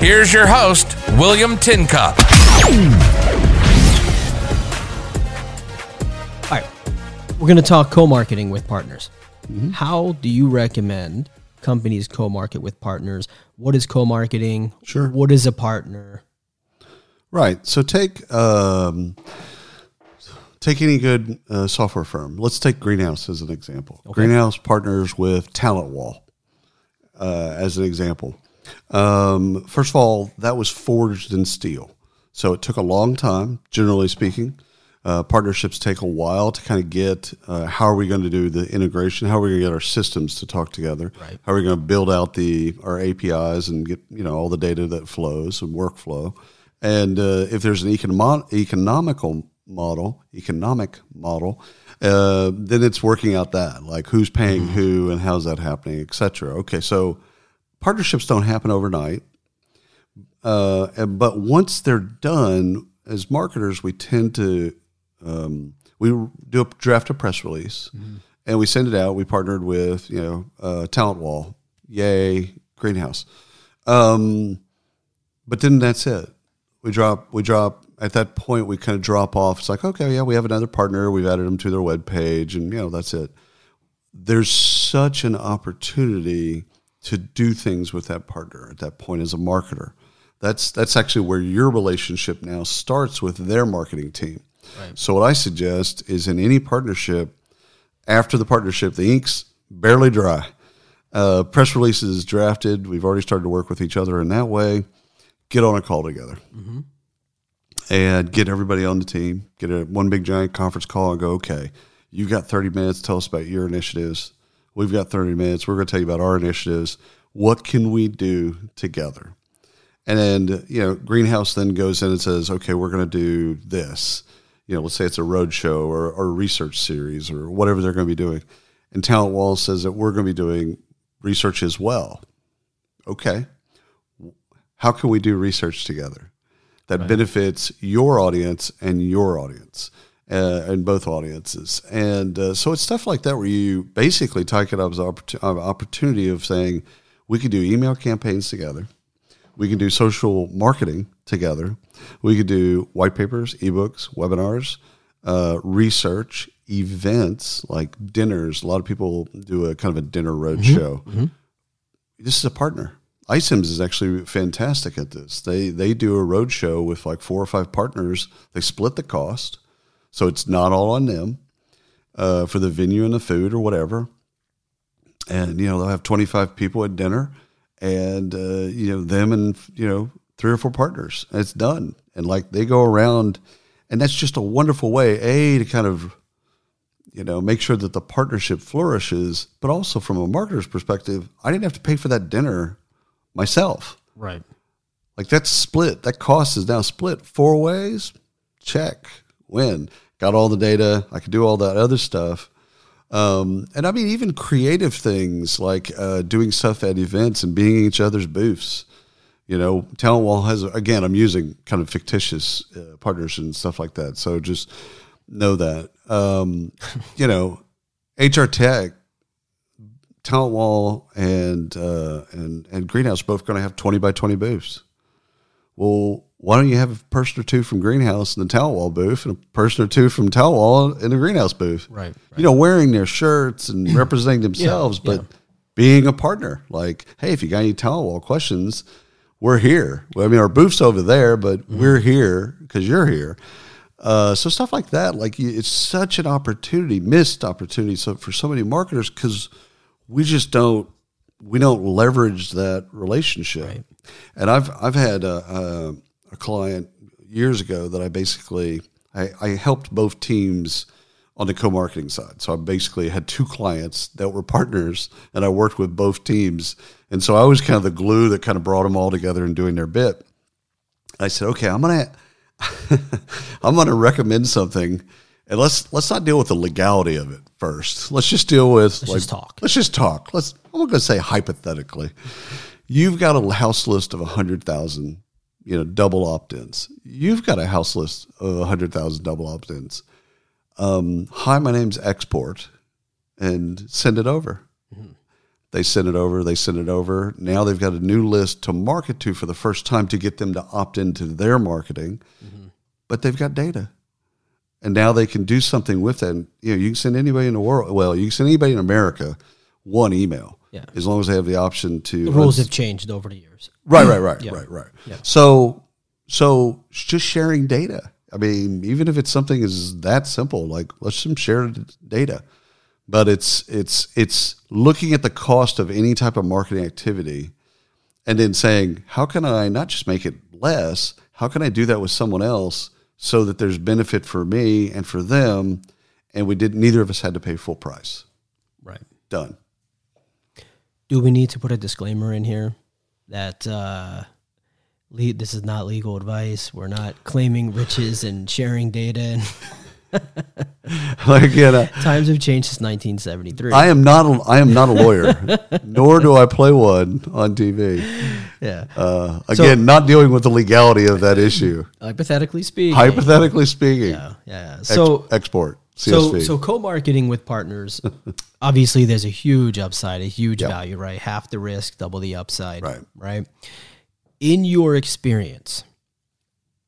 Here's your host, William Tincup. All right, we're going to talk co-marketing with partners. How do you recommend companies co-market with partners? What is co-marketing? Sure. What is a partner? Right. So take um, take any good uh, software firm. Let's take Greenhouse as an example. Greenhouse partners with Talent Wall uh, as an example. Um, first of all, that was forged in steel, so it took a long time. Generally speaking, uh, partnerships take a while to kind of get. Uh, how are we going to do the integration? How are we going to get our systems to talk together? Right. How are we going to build out the our APIs and get you know all the data that flows and workflow? And uh, if there's an economic economical model, economic model, uh, then it's working out that like who's paying who and how's that happening, et cetera. Okay, so partnerships don't happen overnight, uh, and- but once they're done, as marketers, we tend to um, we do a draft a press release and we send it out. We partnered with you know uh, Talent Wall, yay, Greenhouse, um, but then that's it. We drop we drop at that point. We kind of drop off. It's like okay, yeah, we have another partner. We've added them to their web page, and you know that's it. There's such an opportunity to do things with that partner at that point as a marketer. That's that's actually where your relationship now starts with their marketing team. So what I suggest is in any partnership, after the partnership, the ink's barely dry. Uh, press releases drafted. We've already started to work with each other in that way. Get on a call together and get everybody on the team. Get a one big giant conference call and go. Okay, you've got thirty minutes. Tell us about your initiatives. We've got thirty minutes. We're going to tell you about our initiatives. What can we do together? And then, you know, Greenhouse then goes in and says, okay, we're going to do this. You know, let's say it's a road show or, or a research series or whatever they're going to be doing. And Talent Wall says that we're going to be doing research as well. Okay. How can we do research together that benefits your audience and your audience? Uh, and both audiences, and uh, so it's stuff like that where you basically take it up as an uh, opportunity of saying we could do email campaigns together, we can do social marketing together. We could do white papers, ebooks, webinars, uh, research, events like dinners. A lot of people do a kind of a dinner road show. This is a partner. iCIMS is actually fantastic at this. They they do a road show with like four or five partners. They split the cost, so it's not all on them uh, for the venue and the food or whatever. And you know they'll have twenty five people at dinner, and uh, you know them and you know three or four partners. And it's done, and like they go around, and that's just a wonderful way a to kind of you know make sure that the partnership flourishes, but also from a marketer's perspective, I didn't have to pay for that dinner myself. Right. Like that's split. That cost is now split four ways. Check. Win. Got all the data. I could do all that other stuff. Um, and I mean, even creative things like uh, doing stuff at events and being in each other's booths. You know, Talent Wall has, again, I'm using kind of fictitious uh, partners and stuff like that. So just know that. Um, you know, HR Tech, Talent Wall, and, uh, and, and Greenhouse both going to have 20 by 20 booths. Well, why don't you have a person or two from Greenhouse in the Talent Wall booth and a person or two from Talent Wall in the Greenhouse booth? Right, You know, wearing their shirts and representing themselves, but yeah. being a partner. Like, hey, if you got any Talent Wall questions, we're here. Well, I mean, our booth's over there, but we're here because you're here. Uh, so stuff like that, like it's such an opportunity, missed opportunity. So for so many marketers, because we just don't we don't leverage that relationship. And I've I've had a, a, a client years ago that I basically I, I helped both teams on the co-marketing side. So I basically had two clients that were partners, and I worked with both teams. And so I was kind of the glue that kind of brought them all together and doing their bit. I said, okay, I'm gonna I'm gonna recommend something, and let's let's not deal with the legality of it first. Let's just deal with let's just talk. Let's just talk. Let's I'm gonna say hypothetically, you've got a house list of hundred thousand, you know, double opt-ins. You've got a house list of hundred thousand double opt-ins. Um, hi, my name's Export, and send it over. They send it over, they send it over. Now they've got a new list to market to for the first time to get them to opt into their marketing, but they've got data. And now they can do something with that. And, you know, you can send anybody in the world, well, you can send anybody in America one email. Yeah. As long as they have the option to. The rules have changed over the years. Right, right, right, Yeah. right, right. Yeah. So, so it's just sharing data. I mean, even if it's something is that simple, like let's just share data. But it's it's it's looking at the cost of any type of marketing activity, and then saying, how can I not just make it less? How can I do that with someone else so that there's benefit for me and for them, and we didn't neither of us had to pay full price. Right. Done. Do we need to put a disclaimer in here that uh, le- this is not legal advice? We're not claiming riches and sharing data. And like you know, times have changed since 1973. I am not a, I am not a lawyer, nor do I play one on TV. yeah. Uh, again, not dealing with the legality of that issue. Hypothetically speaking. Hypothetically speaking, yeah. Yeah. ex- So export So, CSV. so co-marketing with partners, obviously, there's a huge upside, a huge Yeah. value, right? Half the risk, double the upside, Right. Right. In your experience,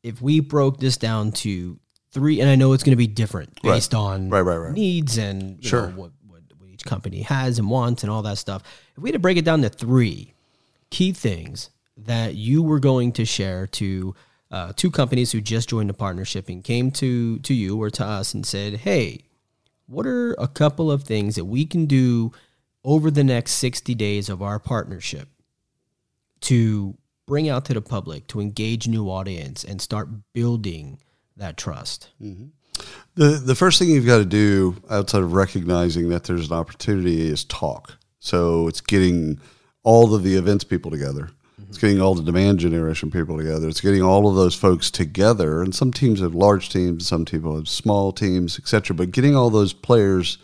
if we broke this down to three, and I know it's going to be different Right. based on Right, right, right. needs and Sure. know, what, what what each company has and wants and all that stuff. If we had to break it down to three key things that you were going to share to uh, two companies who just joined the partnership and came to to you or to us and said, "Hey, what are a couple of things that we can do over the next 60 days of our partnership to bring out to the public to engage new audience and start building that trust mm-hmm. the the first thing you've got to do outside of recognizing that there's an opportunity is talk. So it's getting all of the events people together. Mm-hmm. It's getting all the demand generation people together. It's getting all of those folks together. And some teams have large teams, some people have small teams, etc. But getting all those players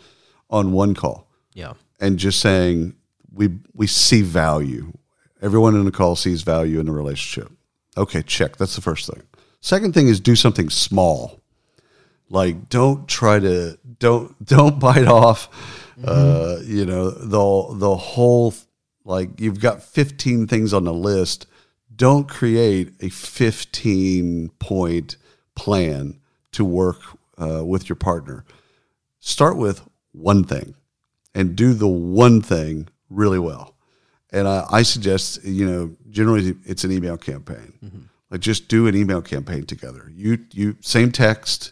on one call. yeah and just saying we we see value. Everyone in the call sees value in the relationship. Okay, check. That's the first thing. Second thing is do something small. Like don't try to don't don't bite off uh, you know the the whole like you've got 15 things on the list. Don't create a 15 point plan to work uh, with your partner. Start with one thing and do the one thing really well. And I, I suggest, you know, generally it's an email campaign. Like just do an email campaign together. You you same text,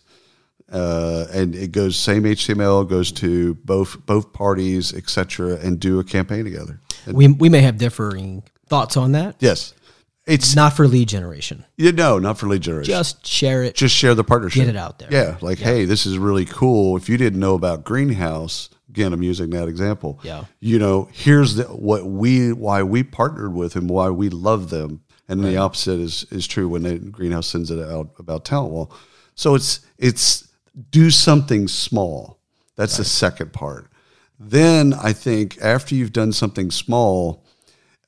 uh, and it goes same HTML goes to both both parties, etc., and do a campaign together. And we, we may have differing thoughts on that yes, it's not for lead generation you know not for lead generation. just share it just share the partnership. Get it out there. Yeah, like hey, this is really cool. If you didn't know about greenhouse, again, I'm using that example. Yeah. you know, here's the, what we why we partnered with and why we love them. And the opposite is is true when the greenhouse sends it out about talent wall. So it's it's do something small. That's the second part. Then I think after you've done something small,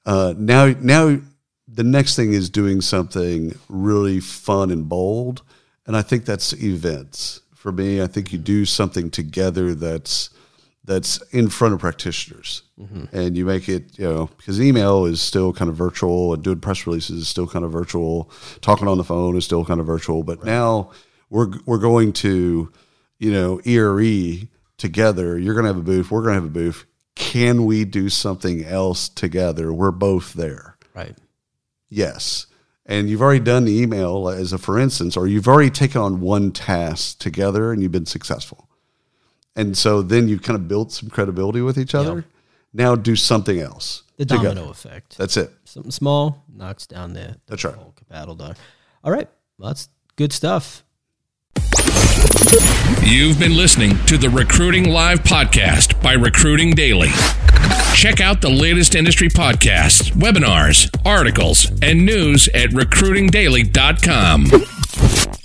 uh, now now the next thing is doing something really fun and bold and i think that's events for me i think you do something together that's that's in front of practitioners. And you make it you know because email is still kind of virtual and doing press releases is still kind of virtual. Talking on the phone is still kind of virtual. But now we're we're going to you know ere together. You're going to have a booth. We're going to have a booth. Can we do something else together? We're both there. Right. Yes. And you've already done the email as a for instance, or you've already taken on one task together and you've been successful and so then you kind of build some credibility with each other. Yep. Now do something else. The domino effect. That's it. Something small knocks down the, the That's right. battle door. All right. Well, that's good stuff. You've been listening to the Recruiting Live podcast by Recruiting Daily. Check out the latest industry podcasts, webinars, articles, and news at recruitingdaily.com.